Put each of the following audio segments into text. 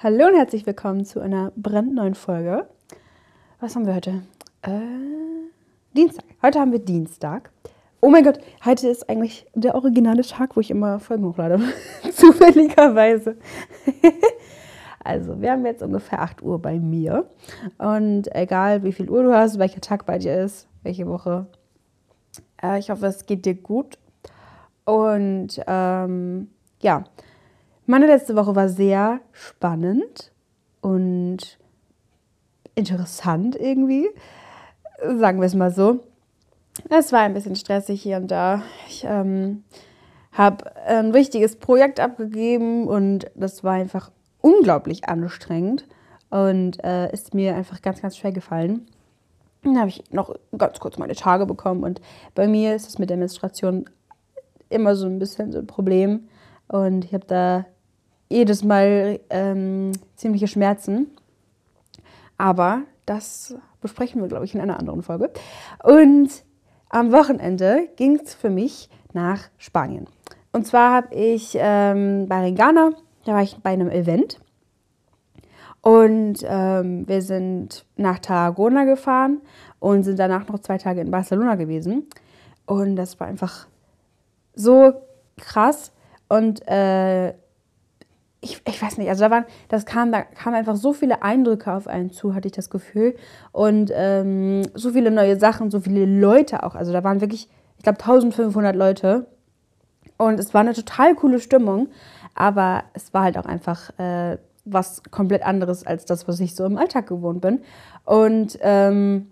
Hallo und herzlich willkommen zu einer brandneuen Folge. Was haben wir heute? Äh, Dienstag. Heute haben wir Dienstag. Oh mein Gott, heute ist eigentlich der originale Tag, wo ich immer Folgen hochlade. Zufälligerweise. also, wir haben jetzt ungefähr 8 Uhr bei mir. Und egal, wie viel Uhr du hast, welcher Tag bei dir ist, welche Woche. Äh, ich hoffe, es geht dir gut. Und ähm, ja, meine letzte Woche war sehr spannend und interessant irgendwie. Sagen wir es mal so. Es war ein bisschen stressig hier und da. Ich ähm, habe ein wichtiges Projekt abgegeben und das war einfach unglaublich anstrengend und äh, ist mir einfach ganz, ganz schwer gefallen. Dann habe ich noch ganz kurz meine Tage bekommen und bei mir ist es mit der Menstruation immer so ein bisschen so ein Problem und ich habe da jedes Mal ähm, ziemliche Schmerzen. Aber das besprechen wir, glaube ich, in einer anderen Folge. Und am Wochenende ging es für mich nach Spanien. Und zwar habe ich ähm, bei Regana, da war ich bei einem Event. Und ähm, wir sind nach Tarragona gefahren und sind danach noch zwei Tage in Barcelona gewesen. Und das war einfach so krass. Und äh, ich, ich weiß nicht, also da waren, das kam, da kamen einfach so viele Eindrücke auf einen zu, hatte ich das Gefühl. Und ähm, so viele neue Sachen, so viele Leute auch. Also da waren wirklich, ich glaube, 1500 Leute. Und es war eine total coole Stimmung. Aber es war halt auch einfach äh, was komplett anderes als das, was ich so im Alltag gewohnt bin. Und ähm,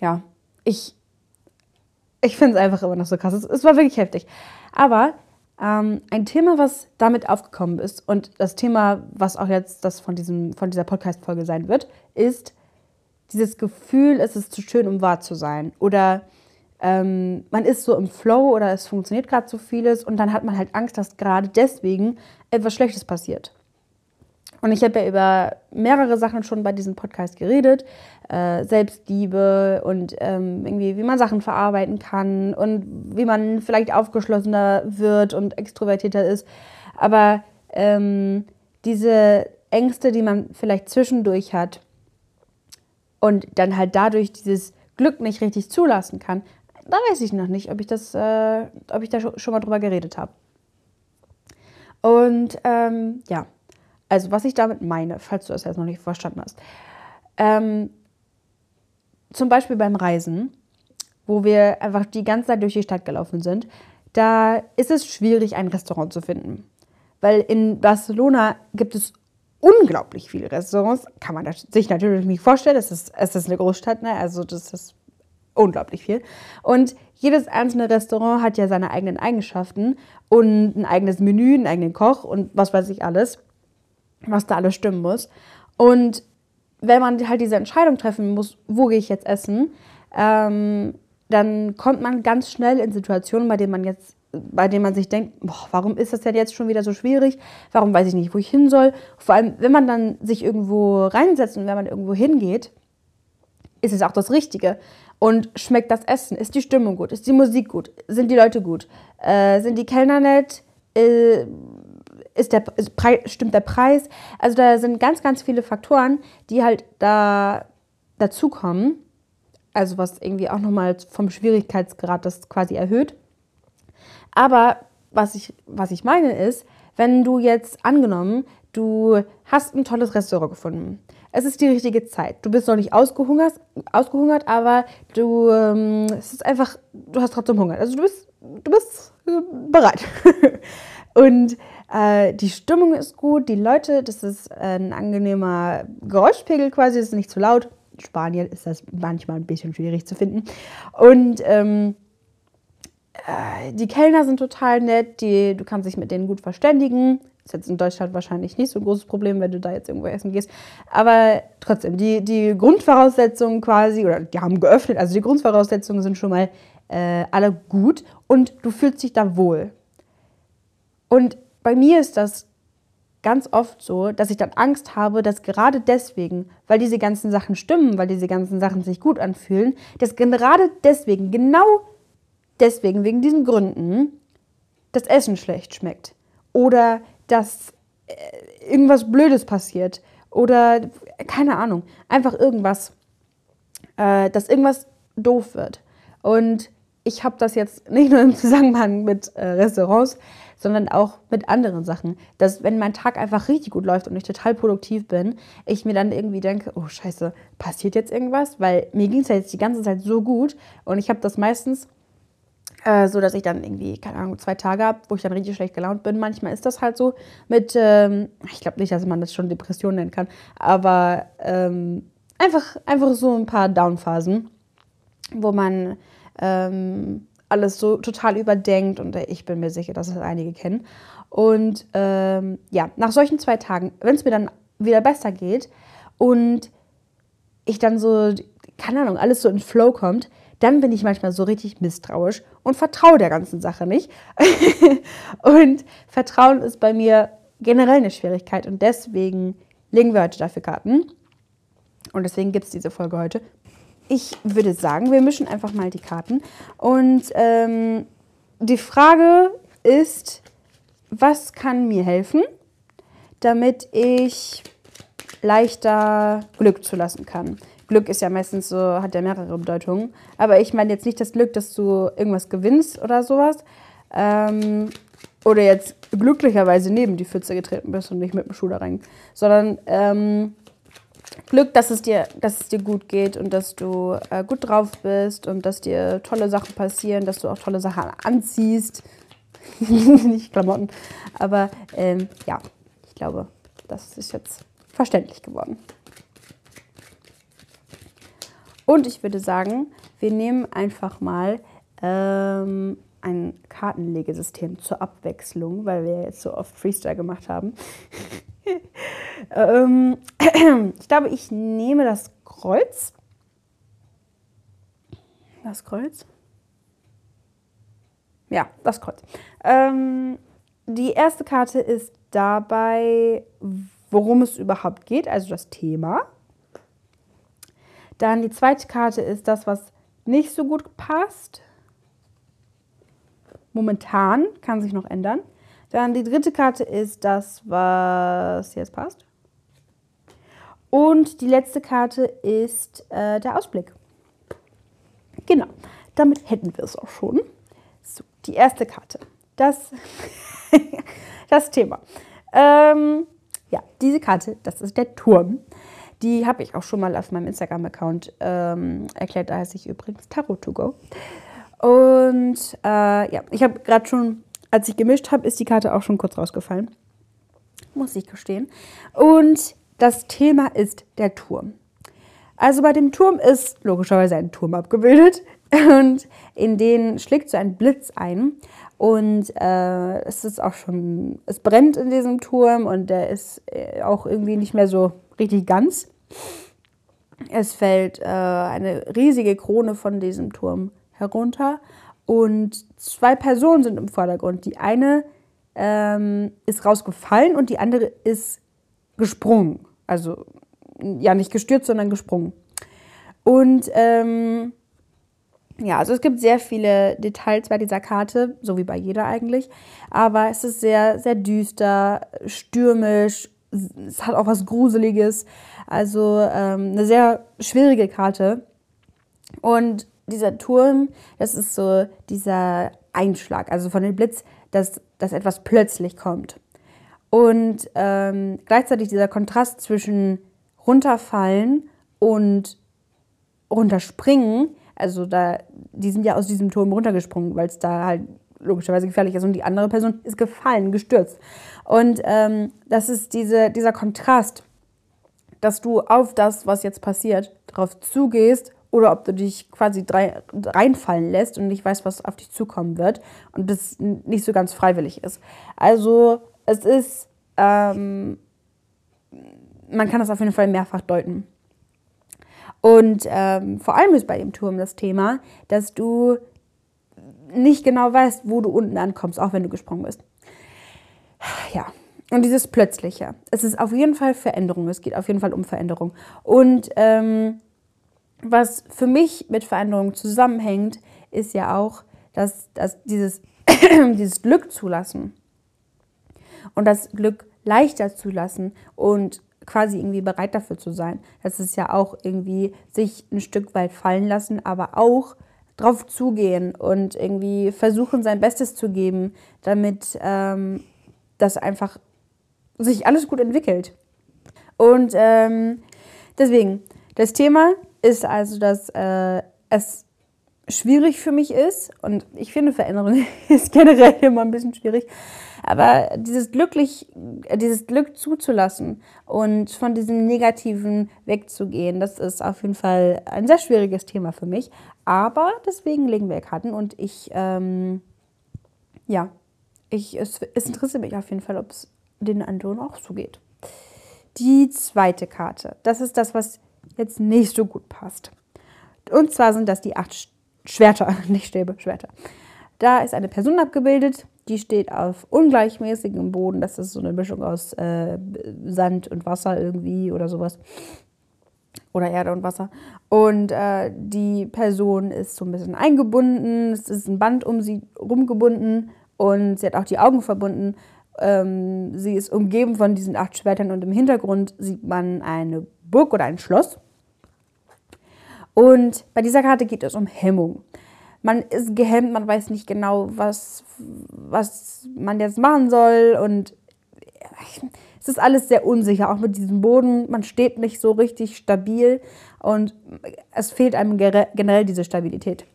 ja, ich, ich finde es einfach immer noch so krass. Es, es war wirklich heftig. Aber ähm, ein Thema, was damit aufgekommen ist und das Thema, was auch jetzt das von, diesem, von dieser Podcast-Folge sein wird, ist dieses Gefühl, es ist zu schön, um wahr zu sein. Oder ähm, man ist so im Flow oder es funktioniert gerade so vieles und dann hat man halt Angst, dass gerade deswegen etwas Schlechtes passiert. Und ich habe ja über mehrere Sachen schon bei diesem Podcast geredet. Äh, Selbstliebe und ähm, irgendwie, wie man Sachen verarbeiten kann und wie man vielleicht aufgeschlossener wird und extrovertierter ist. Aber ähm, diese Ängste, die man vielleicht zwischendurch hat und dann halt dadurch dieses Glück nicht richtig zulassen kann, da weiß ich noch nicht, ob ich, das, äh, ob ich da schon mal drüber geredet habe. Und ähm, ja, also, was ich damit meine, falls du das jetzt noch nicht verstanden hast. Ähm, zum Beispiel beim Reisen, wo wir einfach die ganze Zeit durch die Stadt gelaufen sind, da ist es schwierig, ein Restaurant zu finden. Weil in Barcelona gibt es unglaublich viele Restaurants. Kann man sich natürlich nicht vorstellen. Es ist, es ist eine Großstadt, ne? also das ist unglaublich viel. Und jedes einzelne Restaurant hat ja seine eigenen Eigenschaften und ein eigenes Menü, einen eigenen Koch und was weiß ich alles was da alles stimmen muss. Und wenn man halt diese Entscheidung treffen muss, wo gehe ich jetzt essen, ähm, dann kommt man ganz schnell in Situationen, bei denen man jetzt, bei denen man sich denkt, boah, warum ist das denn jetzt schon wieder so schwierig? Warum weiß ich nicht, wo ich hin soll? Vor allem, wenn man dann sich irgendwo reinsetzt und wenn man irgendwo hingeht, ist es auch das Richtige. Und schmeckt das Essen? Ist die Stimmung gut? Ist die Musik gut? Sind die Leute gut? Äh, sind die Kellner nett? Äh, ist der, stimmt der Preis. Also da sind ganz, ganz viele Faktoren, die halt da dazukommen. Also was irgendwie auch nochmal vom Schwierigkeitsgrad das quasi erhöht. Aber was ich, was ich meine ist, wenn du jetzt angenommen, du hast ein tolles Restaurant gefunden. Es ist die richtige Zeit. Du bist noch nicht ausgehungert, ausgehungert aber du, ähm, es ist einfach, du hast trotzdem Hunger. Also du bist, du bist äh, bereit. Und äh, die Stimmung ist gut, die Leute, das ist ein angenehmer Geräuschpegel quasi, das ist nicht zu laut. In Spanien ist das manchmal ein bisschen schwierig zu finden. Und ähm, äh, die Kellner sind total nett, die, du kannst dich mit denen gut verständigen. Ist jetzt in Deutschland wahrscheinlich nicht so ein großes Problem, wenn du da jetzt irgendwo essen gehst. Aber trotzdem, die, die Grundvoraussetzungen quasi, oder die haben geöffnet, also die Grundvoraussetzungen sind schon mal äh, alle gut und du fühlst dich da wohl. Und bei mir ist das ganz oft so, dass ich dann Angst habe, dass gerade deswegen, weil diese ganzen Sachen stimmen, weil diese ganzen Sachen sich gut anfühlen, dass gerade deswegen, genau deswegen, wegen diesen Gründen, das Essen schlecht schmeckt. Oder dass äh, irgendwas Blödes passiert oder keine Ahnung, einfach irgendwas, äh, dass irgendwas doof wird. Und ich habe das jetzt nicht nur im Zusammenhang mit äh, Restaurants, sondern auch mit anderen Sachen. Dass wenn mein Tag einfach richtig gut läuft und ich total produktiv bin, ich mir dann irgendwie denke, oh scheiße, passiert jetzt irgendwas? Weil mir ging es ja jetzt die ganze Zeit so gut und ich habe das meistens äh, so, dass ich dann irgendwie, keine Ahnung, zwei Tage habe, wo ich dann richtig schlecht gelaunt bin. Manchmal ist das halt so mit, ähm, ich glaube nicht, dass man das schon Depression nennen kann, aber ähm, einfach, einfach so ein paar Downphasen, wo man ähm, alles so total überdenkt und ich bin mir sicher, dass es einige kennen. Und ähm, ja, nach solchen zwei Tagen, wenn es mir dann wieder besser geht und ich dann so, keine Ahnung, alles so in Flow kommt, dann bin ich manchmal so richtig misstrauisch und vertraue der ganzen Sache nicht. und Vertrauen ist bei mir generell eine Schwierigkeit und deswegen legen wir heute dafür Karten. Und deswegen gibt es diese Folge heute ich würde sagen, wir mischen einfach mal die Karten. Und ähm, die Frage ist, was kann mir helfen, damit ich leichter Glück zulassen kann? Glück ist ja meistens so, hat ja mehrere Bedeutungen. Aber ich meine jetzt nicht das Glück, dass du irgendwas gewinnst oder sowas. Ähm, oder jetzt glücklicherweise neben die Pfütze getreten bist und nicht mit dem Schuh da rein. Sondern ähm, Glück, dass es dir, dass es dir gut geht und dass du äh, gut drauf bist und dass dir tolle Sachen passieren, dass du auch tolle Sachen anziehst. Nicht Klamotten. Aber ähm, ja, ich glaube, das ist jetzt verständlich geworden. Und ich würde sagen, wir nehmen einfach mal ähm, ein Kartenlegesystem zur Abwechslung, weil wir jetzt so oft Freestyle gemacht haben. ähm, ich glaube, ich nehme das Kreuz. Das Kreuz? Ja, das Kreuz. Ähm, die erste Karte ist dabei, worum es überhaupt geht, also das Thema. Dann die zweite Karte ist das, was nicht so gut passt. Momentan kann sich noch ändern. Dann die dritte Karte ist das, was jetzt passt. Und die letzte Karte ist äh, der Ausblick. Genau, damit hätten wir es auch schon. So, die erste Karte. Das, das Thema. Ähm, ja, diese Karte, das ist der Turm. Die habe ich auch schon mal auf meinem Instagram-Account ähm, erklärt. Da heiße ich übrigens Tarot2Go. Und äh, ja, ich habe gerade schon, als ich gemischt habe, ist die Karte auch schon kurz rausgefallen. Muss ich gestehen. Und das Thema ist der Turm. Also bei dem Turm ist logischerweise ein Turm abgebildet und in den schlägt so ein Blitz ein und äh, es ist auch schon, es brennt in diesem Turm und der ist äh, auch irgendwie nicht mehr so richtig ganz. Es fällt äh, eine riesige Krone von diesem Turm herunter und zwei Personen sind im Vordergrund. Die eine ähm, ist rausgefallen und die andere ist gesprungen. Also ja, nicht gestürzt, sondern gesprungen. Und ähm, ja, also es gibt sehr viele Details bei dieser Karte, so wie bei jeder eigentlich. Aber es ist sehr, sehr düster, stürmisch. Es hat auch was Gruseliges. Also ähm, eine sehr schwierige Karte. Und dieser Turm, das ist so dieser Einschlag, also von dem Blitz, dass, dass etwas plötzlich kommt. Und ähm, gleichzeitig dieser Kontrast zwischen runterfallen und runterspringen, also da, die sind ja aus diesem Turm runtergesprungen, weil es da halt logischerweise gefährlich ist und die andere Person ist gefallen, gestürzt. Und ähm, das ist diese, dieser Kontrast, dass du auf das, was jetzt passiert, drauf zugehst oder ob du dich quasi reinfallen lässt und nicht weißt, was auf dich zukommen wird und das nicht so ganz freiwillig ist. Also es ist, ähm, man kann das auf jeden Fall mehrfach deuten. Und ähm, vor allem ist bei dem Turm das Thema, dass du nicht genau weißt, wo du unten ankommst, auch wenn du gesprungen bist. Ja, und dieses Plötzliche. Es ist auf jeden Fall Veränderung. Es geht auf jeden Fall um Veränderung. Und ähm, was für mich mit Veränderung zusammenhängt, ist ja auch, dass, dass dieses, dieses Glück zulassen und das Glück leichter zu lassen und quasi irgendwie bereit dafür zu sein. Das ist ja auch irgendwie sich ein Stück weit fallen lassen, aber auch drauf zugehen und irgendwie versuchen, sein Bestes zu geben, damit ähm, das einfach sich alles gut entwickelt. Und ähm, deswegen, das Thema ist also, dass äh, es schwierig für mich ist und ich finde Veränderung ist generell immer ein bisschen schwierig, aber dieses glücklich dieses Glück zuzulassen und von diesem negativen wegzugehen, das ist auf jeden Fall ein sehr schwieriges Thema für mich, aber deswegen legen wir Karten und ich ähm, ja, ich es, es interessiert mich auf jeden Fall, ob es den anderen auch so geht. Die zweite Karte, das ist das, was jetzt nicht so gut passt. Und zwar sind das die acht Schwerter, nicht Stäbe, Schwerter. Da ist eine Person abgebildet, die steht auf ungleichmäßigem Boden. Das ist so eine Mischung aus äh, Sand und Wasser irgendwie oder sowas. Oder Erde und Wasser. Und äh, die Person ist so ein bisschen eingebunden. Es ist ein Band um sie rumgebunden und sie hat auch die Augen verbunden. Ähm, sie ist umgeben von diesen acht Schwertern und im Hintergrund sieht man eine Burg oder ein Schloss. Und bei dieser Karte geht es um Hemmung. Man ist gehemmt, man weiß nicht genau, was, was man jetzt machen soll. Und es ist alles sehr unsicher, auch mit diesem Boden. Man steht nicht so richtig stabil und es fehlt einem generell diese Stabilität.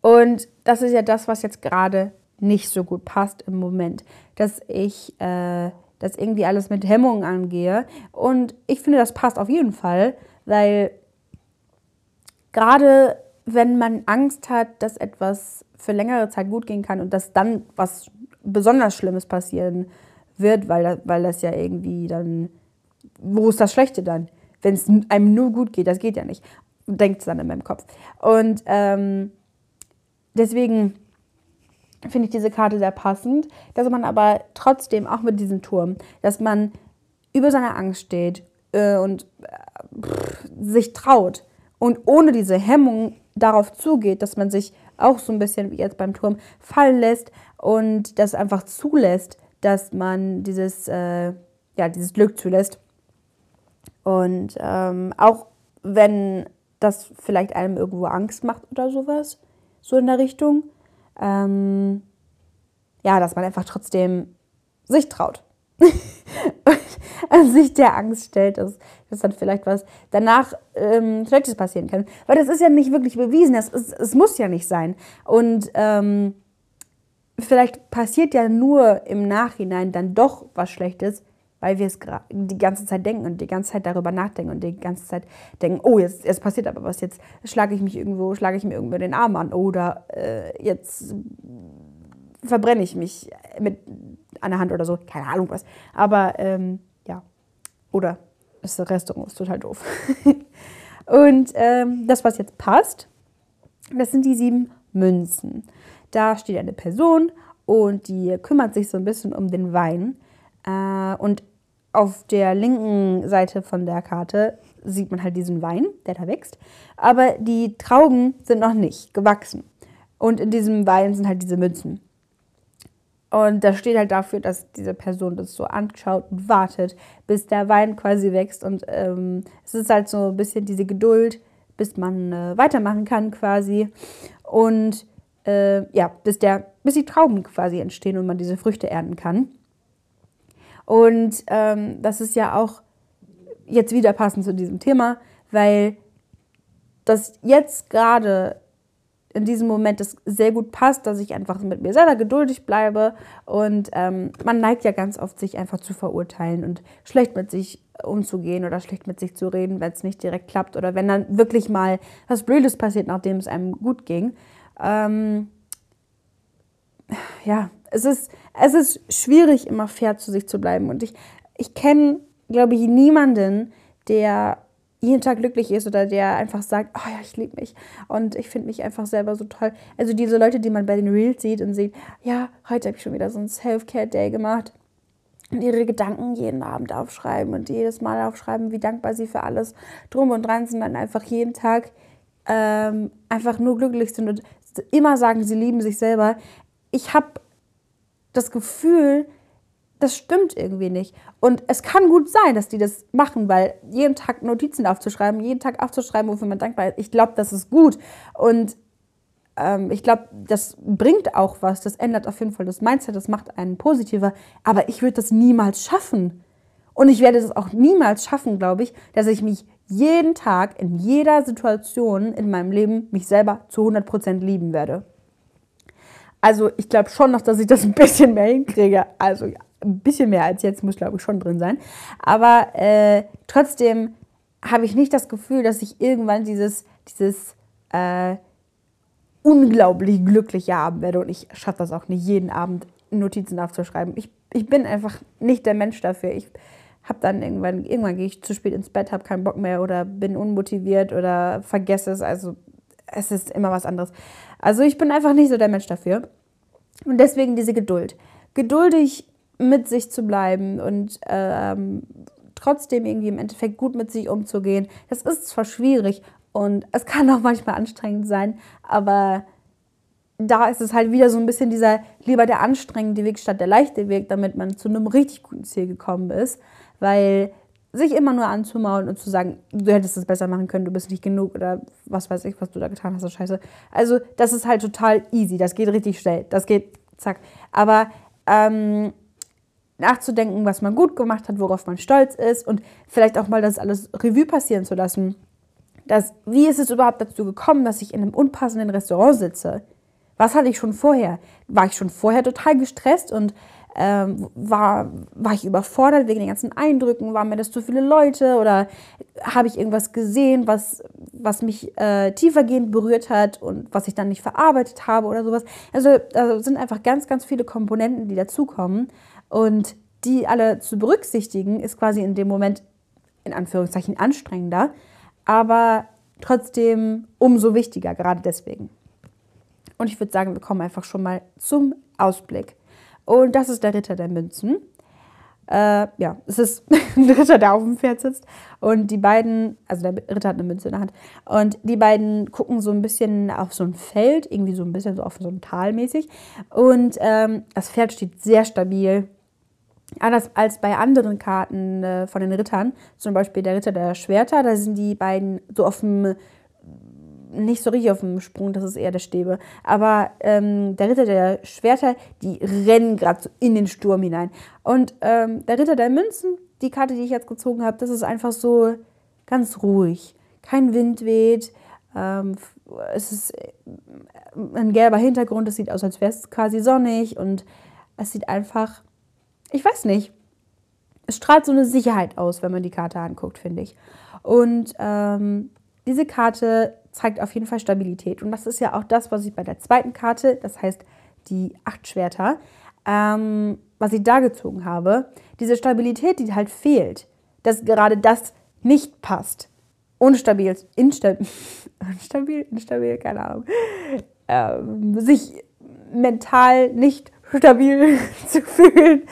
Und das ist ja das, was jetzt gerade nicht so gut passt im Moment, dass ich äh, das irgendwie alles mit Hemmungen angehe. Und ich finde, das passt auf jeden Fall, weil gerade wenn man Angst hat, dass etwas für längere Zeit gut gehen kann und dass dann was besonders Schlimmes passieren wird, weil das, weil das ja irgendwie dann, wo ist das Schlechte dann? Wenn es einem nur gut geht, das geht ja nicht. Denkt es dann in meinem Kopf. Und ähm, deswegen finde ich diese Karte sehr passend, dass man aber trotzdem auch mit diesem Turm, dass man über seine Angst steht äh, und äh, pff, sich traut und ohne diese Hemmung darauf zugeht, dass man sich auch so ein bisschen wie jetzt beim Turm fallen lässt und das einfach zulässt, dass man dieses, äh, ja, dieses Glück zulässt. Und ähm, auch wenn das vielleicht einem irgendwo Angst macht oder sowas, so in der Richtung, ähm, ja, dass man einfach trotzdem sich traut. an sich der Angst stellt, dass, dass dann vielleicht was danach ähm, Schlechtes passieren kann. Weil das ist ja nicht wirklich bewiesen, es, ist, es muss ja nicht sein. Und ähm, vielleicht passiert ja nur im Nachhinein dann doch was Schlechtes, weil wir es die ganze Zeit denken und die ganze Zeit darüber nachdenken und die ganze Zeit denken, oh, jetzt, jetzt passiert aber was, jetzt schlage ich mich irgendwo, schlage ich mir irgendwo den Arm an oder äh, jetzt verbrenne ich mich mit einer Hand oder so, keine Ahnung was. Aber ähm, ja, oder das Restaurant ist total doof. und ähm, das, was jetzt passt, das sind die sieben Münzen. Da steht eine Person und die kümmert sich so ein bisschen um den Wein. Äh, und auf der linken Seite von der Karte sieht man halt diesen Wein, der da wächst. Aber die Trauben sind noch nicht gewachsen. Und in diesem Wein sind halt diese Münzen. Und das steht halt dafür, dass diese Person das so anschaut und wartet, bis der Wein quasi wächst. Und ähm, es ist halt so ein bisschen diese Geduld, bis man äh, weitermachen kann quasi. Und äh, ja, bis, der, bis die Trauben quasi entstehen und man diese Früchte ernten kann. Und ähm, das ist ja auch jetzt wieder passend zu diesem Thema, weil das jetzt gerade in diesem Moment es sehr gut passt, dass ich einfach mit mir selber geduldig bleibe. Und ähm, man neigt ja ganz oft, sich einfach zu verurteilen und schlecht mit sich umzugehen oder schlecht mit sich zu reden, wenn es nicht direkt klappt oder wenn dann wirklich mal was Blödes passiert, nachdem es einem gut ging. Ähm, ja, es ist, es ist schwierig, immer fair zu sich zu bleiben. Und ich, ich kenne, glaube ich, niemanden, der jeden Tag glücklich ist oder der einfach sagt, oh ja, ich liebe mich und ich finde mich einfach selber so toll. Also diese Leute, die man bei den Reels sieht und sieht, ja, heute habe ich schon wieder so einen Self-Care-Day gemacht und ihre Gedanken jeden Abend aufschreiben und jedes Mal aufschreiben, wie dankbar sie für alles drum und dran sind, dann einfach jeden Tag ähm, einfach nur glücklich sind und immer sagen, sie lieben sich selber. Ich habe das Gefühl, das stimmt irgendwie nicht. Und es kann gut sein, dass die das machen, weil jeden Tag Notizen aufzuschreiben, jeden Tag aufzuschreiben, wofür man dankbar ist, ich glaube, das ist gut. Und ähm, ich glaube, das bringt auch was. Das ändert auf jeden Fall das Mindset, das macht einen positiver. Aber ich würde das niemals schaffen. Und ich werde es auch niemals schaffen, glaube ich, dass ich mich jeden Tag in jeder Situation in meinem Leben mich selber zu 100% lieben werde. Also ich glaube schon noch, dass ich das ein bisschen mehr hinkriege. Also ein bisschen mehr als jetzt muss, glaube ich, schon drin sein. Aber äh, trotzdem habe ich nicht das Gefühl, dass ich irgendwann dieses, dieses äh, unglaublich glückliche Abend werde. Und ich schaffe das auch nicht, jeden Abend Notizen aufzuschreiben. Ich, ich bin einfach nicht der Mensch dafür. Ich habe dann irgendwann, irgendwann gehe ich zu spät ins Bett, habe keinen Bock mehr oder bin unmotiviert oder vergesse es. Also es ist immer was anderes. Also ich bin einfach nicht so der Mensch dafür. Und deswegen diese Geduld. Geduldig mit sich zu bleiben und ähm, trotzdem irgendwie im Endeffekt gut mit sich umzugehen. Das ist zwar schwierig und es kann auch manchmal anstrengend sein, aber da ist es halt wieder so ein bisschen dieser lieber der anstrengende Weg statt der leichte Weg, damit man zu einem richtig guten Ziel gekommen ist. Weil sich immer nur anzumaulen und zu sagen, du hättest es besser machen können, du bist nicht genug oder was weiß ich, was du da getan hast, so scheiße. Also, das ist halt total easy, das geht richtig schnell, das geht zack. Aber ähm, nachzudenken, was man gut gemacht hat, worauf man stolz ist und vielleicht auch mal das alles Revue passieren zu lassen. Das, wie ist es überhaupt dazu gekommen, dass ich in einem unpassenden Restaurant sitze? Was hatte ich schon vorher? War ich schon vorher total gestresst und ähm, war, war ich überfordert wegen den ganzen Eindrücken? Waren mir das zu viele Leute? Oder habe ich irgendwas gesehen, was, was mich äh, tiefergehend berührt hat und was ich dann nicht verarbeitet habe oder sowas? Also, also sind einfach ganz, ganz viele Komponenten, die dazukommen. Und die alle zu berücksichtigen, ist quasi in dem Moment in Anführungszeichen anstrengender, aber trotzdem umso wichtiger, gerade deswegen. Und ich würde sagen, wir kommen einfach schon mal zum Ausblick. Und das ist der Ritter der Münzen. Äh, ja, es ist ein Ritter, der auf dem Pferd sitzt. Und die beiden, also der Ritter hat eine Münze in der Hand. Und die beiden gucken so ein bisschen auf so ein Feld, irgendwie so ein bisschen so auf so ein Tal mäßig. Und ähm, das Pferd steht sehr stabil. Anders als bei anderen Karten äh, von den Rittern, zum Beispiel der Ritter der Schwerter, da sind die beiden so auf dem nicht so richtig auf dem Sprung, das ist eher der Stäbe. Aber ähm, der Ritter der Schwerter, die rennen gerade so in den Sturm hinein. Und ähm, der Ritter der Münzen, die Karte, die ich jetzt gezogen habe, das ist einfach so ganz ruhig. Kein Wind weht. Ähm, es ist äh, ein gelber Hintergrund, es sieht aus, als wäre es quasi sonnig. Und es sieht einfach, ich weiß nicht, es strahlt so eine Sicherheit aus, wenn man die Karte anguckt, finde ich. Und ähm, diese Karte zeigt auf jeden Fall Stabilität. Und das ist ja auch das, was ich bei der zweiten Karte, das heißt die acht Schwerter, ähm, was ich da gezogen habe, diese Stabilität, die halt fehlt, dass gerade das nicht passt. Unstabil, instabil, instabil, instabil, keine Ahnung, ähm, sich mental nicht stabil zu fühlen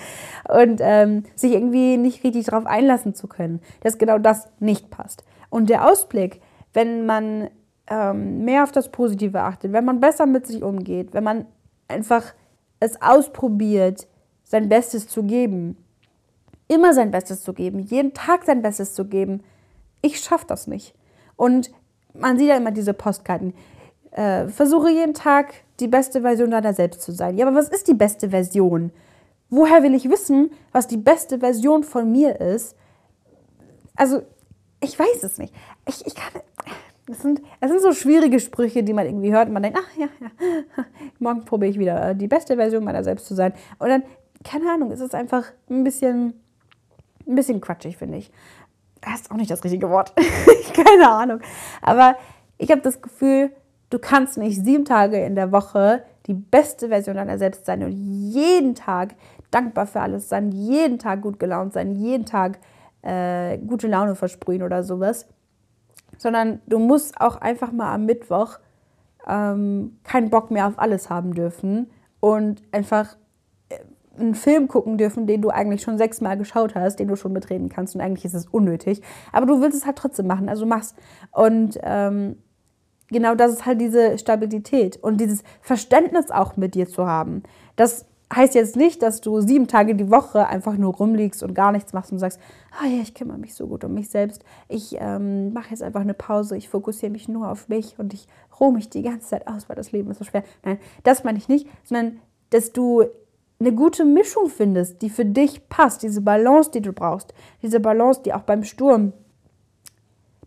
und ähm, sich irgendwie nicht richtig darauf einlassen zu können, dass genau das nicht passt. Und der Ausblick, wenn man ähm, mehr auf das Positive achtet, wenn man besser mit sich umgeht, wenn man einfach es ausprobiert, sein Bestes zu geben, immer sein Bestes zu geben, jeden Tag sein Bestes zu geben, ich schaffe das nicht. Und man sieht ja immer diese Postkarten. Äh, versuche jeden Tag die beste Version deiner selbst zu sein. Ja, aber was ist die beste Version? Woher will ich wissen, was die beste Version von mir ist? Also, ich weiß es nicht. Ich, ich kann. Es sind, es sind so schwierige Sprüche, die man irgendwie hört und man denkt, ach ja, ja, morgen probiere ich wieder äh, die beste Version meiner selbst zu sein. Und dann, keine Ahnung, es ist einfach ein bisschen, ein bisschen quatschig, finde ich. Das ist auch nicht das richtige Wort. keine Ahnung. Aber ich habe das Gefühl, du kannst nicht sieben Tage in der Woche die beste Version deiner selbst sein und jeden Tag dankbar für alles sein, jeden Tag gut gelaunt sein, jeden Tag äh, gute Laune versprühen oder sowas sondern du musst auch einfach mal am Mittwoch ähm, keinen Bock mehr auf alles haben dürfen und einfach äh, einen Film gucken dürfen, den du eigentlich schon sechsmal geschaut hast, den du schon mitreden kannst und eigentlich ist es unnötig. Aber du willst es halt trotzdem machen, also machst. Und ähm, genau das ist halt diese Stabilität und dieses Verständnis auch mit dir zu haben. Dass heißt jetzt nicht, dass du sieben Tage die Woche einfach nur rumliegst und gar nichts machst und sagst, ah ja, ich kümmere mich so gut um mich selbst. Ich ähm, mache jetzt einfach eine Pause, ich fokussiere mich nur auf mich und ich ruhe mich die ganze Zeit aus, weil das Leben ist so schwer. Nein, das meine ich nicht, sondern dass du eine gute Mischung findest, die für dich passt, diese Balance, die du brauchst, diese Balance, die auch beim Sturm,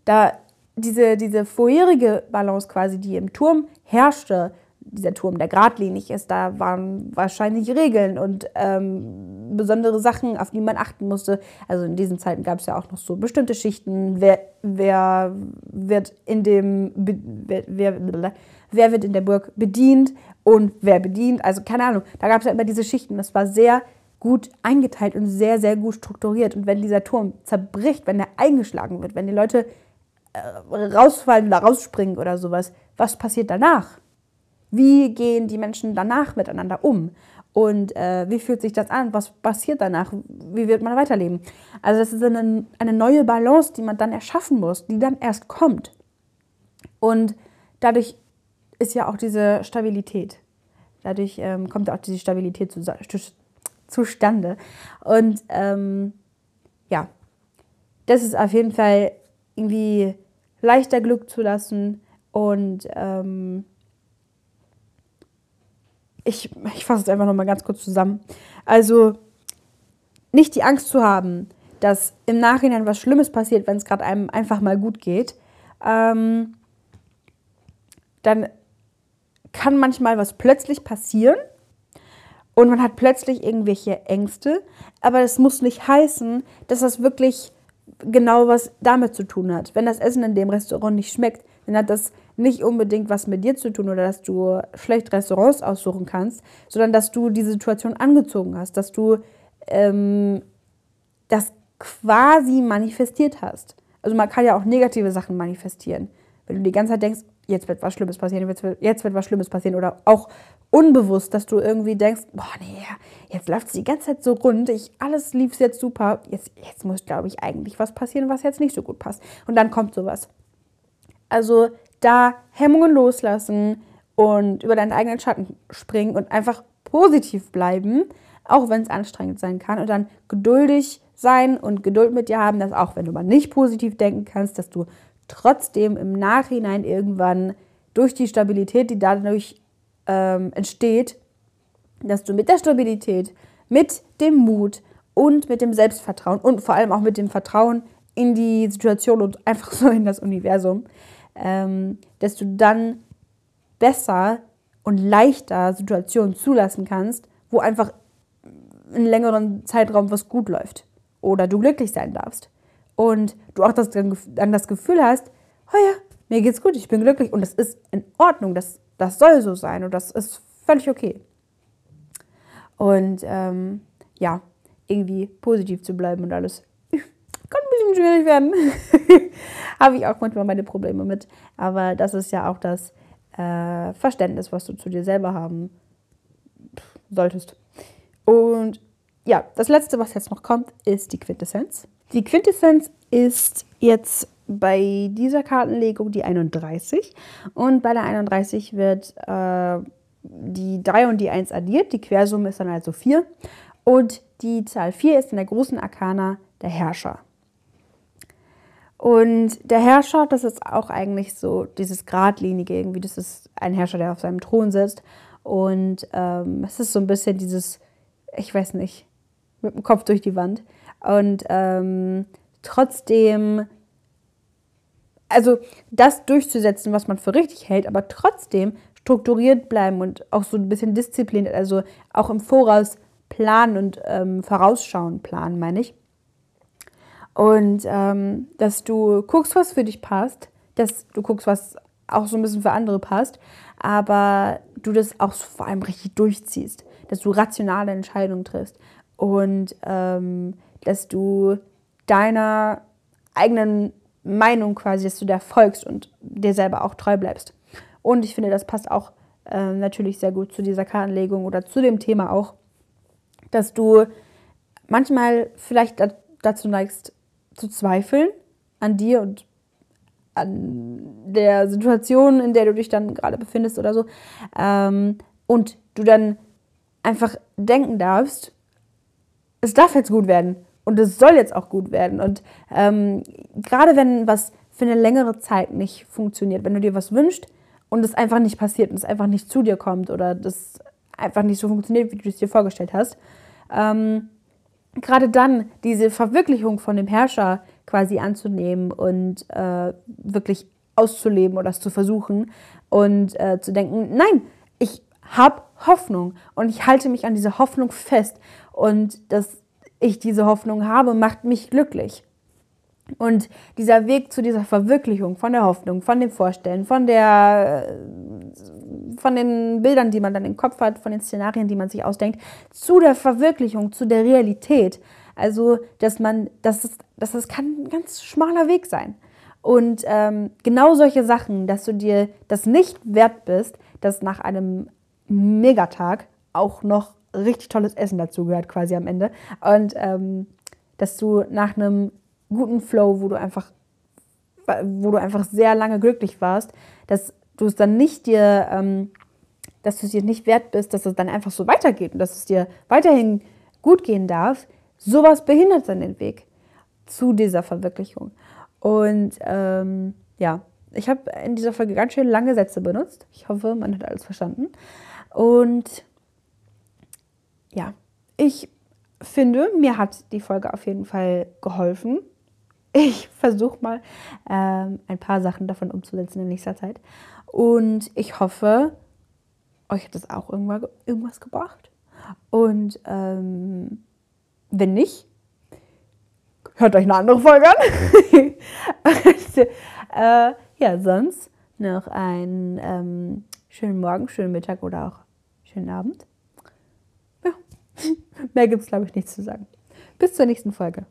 da diese, diese vorherige Balance quasi, die im Turm herrschte, dieser Turm, der geradlinig ist, da waren wahrscheinlich Regeln und ähm, besondere Sachen, auf die man achten musste. Also in diesen Zeiten gab es ja auch noch so bestimmte Schichten. Wer, wer wird in dem, wer, wer, wer wird in der Burg bedient und wer bedient. Also keine Ahnung, da gab es ja immer diese Schichten. Das war sehr gut eingeteilt und sehr, sehr gut strukturiert. Und wenn dieser Turm zerbricht, wenn er eingeschlagen wird, wenn die Leute äh, rausfallen oder rausspringen oder sowas, was passiert danach? Wie gehen die Menschen danach miteinander um? Und äh, wie fühlt sich das an? Was passiert danach? Wie wird man weiterleben? Also das ist eine, eine neue Balance, die man dann erschaffen muss, die dann erst kommt. Und dadurch ist ja auch diese Stabilität. Dadurch ähm, kommt auch diese Stabilität zu, zu, zustande. Und ähm, ja, das ist auf jeden Fall irgendwie leichter Glück zu lassen und ähm, ich, ich fasse es einfach nochmal ganz kurz zusammen. Also nicht die Angst zu haben, dass im Nachhinein was Schlimmes passiert, wenn es gerade einem einfach mal gut geht, ähm, dann kann manchmal was plötzlich passieren und man hat plötzlich irgendwelche Ängste, aber es muss nicht heißen, dass das wirklich genau was damit zu tun hat. Wenn das Essen in dem Restaurant nicht schmeckt, dann hat das nicht unbedingt was mit dir zu tun oder dass du schlecht Restaurants aussuchen kannst, sondern dass du die Situation angezogen hast, dass du ähm, das quasi manifestiert hast. Also man kann ja auch negative Sachen manifestieren. Wenn du die ganze Zeit denkst, jetzt wird was Schlimmes passieren, jetzt wird, was Schlimmes passieren oder auch unbewusst, dass du irgendwie denkst, boah, nee, jetzt läuft es die ganze Zeit so rund, ich, alles lief jetzt super, jetzt, jetzt muss, glaube ich, eigentlich was passieren, was jetzt nicht so gut passt. Und dann kommt sowas. Also da Hemmungen loslassen und über deinen eigenen Schatten springen und einfach positiv bleiben, auch wenn es anstrengend sein kann. Und dann geduldig sein und Geduld mit dir haben, dass auch wenn du mal nicht positiv denken kannst, dass du trotzdem im Nachhinein irgendwann durch die Stabilität, die dadurch ähm, entsteht, dass du mit der Stabilität, mit dem Mut und mit dem Selbstvertrauen und vor allem auch mit dem Vertrauen in die Situation und einfach so in das Universum, ähm, dass du dann besser und leichter Situationen zulassen kannst, wo einfach in längeren Zeitraum was gut läuft oder du glücklich sein darfst. Und du auch das, dann das Gefühl hast, oh ja, mir geht's gut, ich bin glücklich und das ist in Ordnung, das, das soll so sein und das ist völlig okay. Und ähm, ja, irgendwie positiv zu bleiben und alles kann ein bisschen schwierig werden. Habe ich auch manchmal meine Probleme mit. Aber das ist ja auch das äh, Verständnis, was du zu dir selber haben solltest. Und ja, das letzte, was jetzt noch kommt, ist die Quintessenz. Die Quintessenz ist jetzt bei dieser Kartenlegung die 31 und bei der 31 wird äh, die 3 und die 1 addiert, die Quersumme ist dann also 4 und die Zahl 4 ist in der großen Arkana der Herrscher. Und der Herrscher, das ist auch eigentlich so dieses Gradlinige irgendwie, das ist ein Herrscher, der auf seinem Thron sitzt. Und ähm, es ist so ein bisschen dieses, ich weiß nicht, mit dem Kopf durch die Wand. Und ähm, trotzdem, also das durchzusetzen, was man für richtig hält, aber trotzdem strukturiert bleiben und auch so ein bisschen diszipliniert, also auch im Voraus planen und ähm, vorausschauen planen, meine ich. Und ähm, dass du guckst, was für dich passt, dass du guckst, was auch so ein bisschen für andere passt, aber du das auch vor allem richtig durchziehst, dass du rationale Entscheidungen triffst und ähm, dass du deiner eigenen Meinung quasi, dass du da folgst und dir selber auch treu bleibst. Und ich finde, das passt auch äh, natürlich sehr gut zu dieser Kartenlegung oder zu dem Thema auch, dass du manchmal vielleicht dazu neigst, zu zweifeln an dir und an der Situation, in der du dich dann gerade befindest oder so. Ähm, und du dann einfach denken darfst, es darf jetzt gut werden und es soll jetzt auch gut werden. Und ähm, gerade wenn was für eine längere Zeit nicht funktioniert, wenn du dir was wünschst und es einfach nicht passiert und es einfach nicht zu dir kommt oder das einfach nicht so funktioniert, wie du es dir vorgestellt hast, ähm, gerade dann diese Verwirklichung von dem Herrscher quasi anzunehmen und äh, wirklich auszuleben oder es zu versuchen und äh, zu denken, nein, ich habe Hoffnung und ich halte mich an dieser Hoffnung fest und dass ich diese Hoffnung habe, macht mich glücklich. Und dieser Weg zu dieser Verwirklichung von der Hoffnung, von dem Vorstellen, von, der, von den Bildern, die man dann im Kopf hat, von den Szenarien, die man sich ausdenkt, zu der Verwirklichung, zu der Realität. Also, dass man, das, ist, das, kann ein ganz schmaler Weg sein. Und ähm, genau solche Sachen, dass du dir das nicht wert bist, dass nach einem Megatag auch noch richtig tolles Essen dazugehört, quasi am Ende. Und ähm, dass du nach einem guten Flow, wo du einfach, wo du einfach sehr lange glücklich warst, dass du es dann nicht dir, ähm, dass du es dir nicht wert bist, dass es dann einfach so weitergeht und dass es dir weiterhin gut gehen darf, sowas behindert dann den Weg zu dieser Verwirklichung. Und ähm, ja, ich habe in dieser Folge ganz schön lange Sätze benutzt. Ich hoffe, man hat alles verstanden. Und ja, ich finde, mir hat die Folge auf jeden Fall geholfen. Ich versuche mal ähm, ein paar Sachen davon umzusetzen in nächster Zeit. Und ich hoffe, euch hat das auch irgendwas gebracht. Und ähm, wenn nicht, hört euch eine andere Folge an. äh, ja, sonst noch einen ähm, schönen Morgen, schönen Mittag oder auch schönen Abend. Ja, mehr gibt es, glaube ich, nichts zu sagen. Bis zur nächsten Folge.